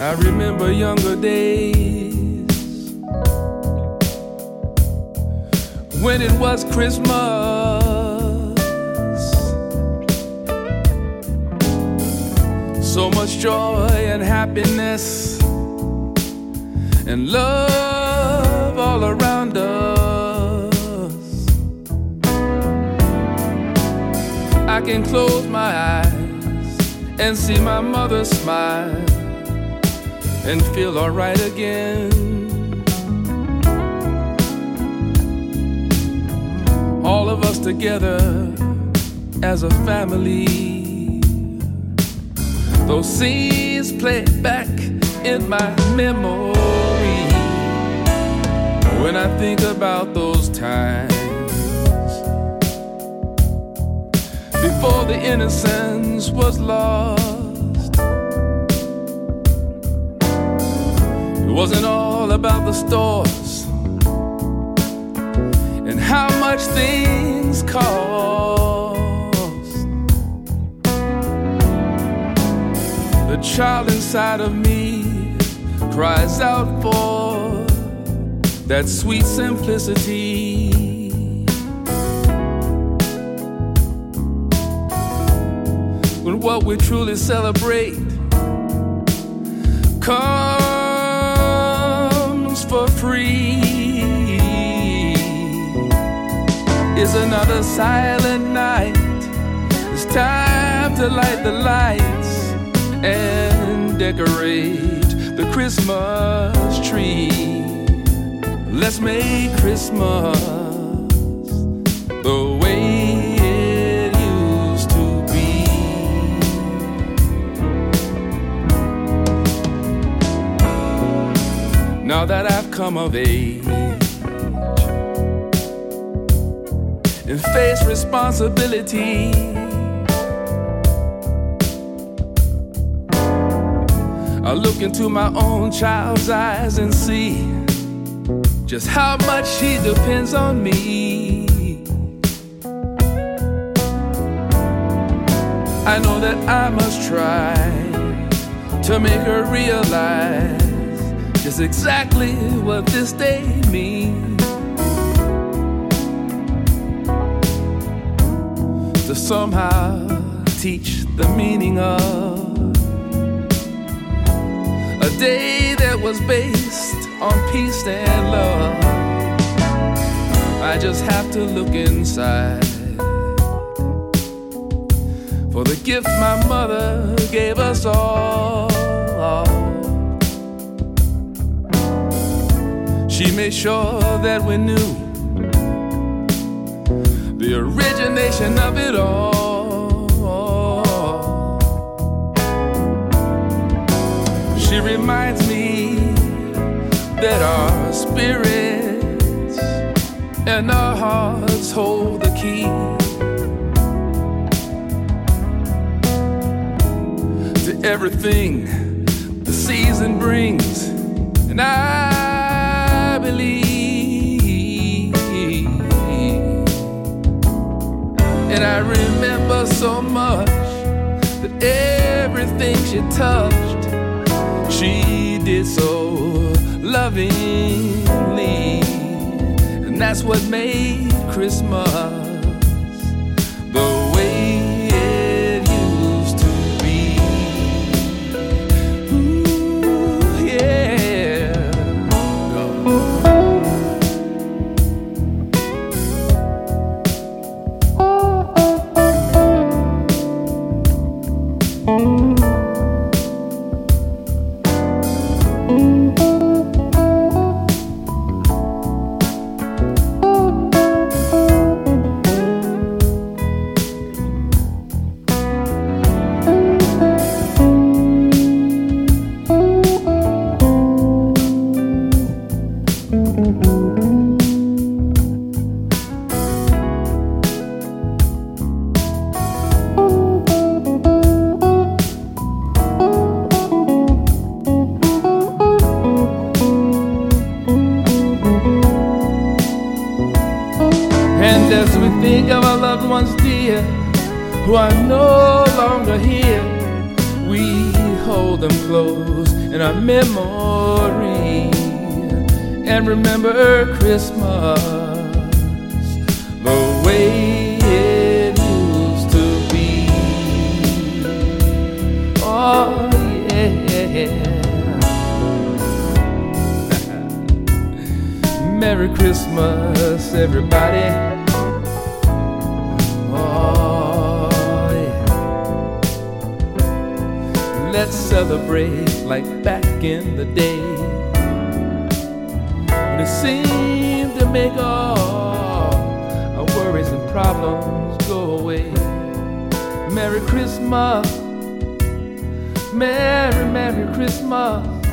I remember younger days when it was Christmas. So much joy and happiness and love all around us. I can close my eyes and see my mother smile and feel alright again. All of us together as a family. Those scenes play back in my memory when I think about those times before the innocence was lost. Wasn't all about the stores and how much things cost. The child inside of me cries out for that sweet simplicity. When what we truly celebrate comes is another silent night. It's time to light the lights and decorate the Christmas tree. Let's make Christmas the way it used to be. Now that I've come of age and face responsibility. I look into my own child's eyes and see just how much she depends on me. I know that I must try to make her realize just exactly what this day means. To somehow teach the meaning of a day that was based on peace and love. I just have to look inside for the gift my mother gave us all. She made sure that we knew the origination of it all. She reminds me that our spirits and our hearts hold the key to everything the season brings, and I believe. And I remember so much that everything she touched, she did so lovingly. And that's what made Christmas And as we think of our loved ones dear, who are no longer here, we hold them close in our memory and remember Christmas the way it used to be. Oh, yeah. Merry Christmas, everybody. Let's celebrate like back in the day. When it seemed to make all our worries and problems go away. Merry Christmas. Merry, Merry Christmas.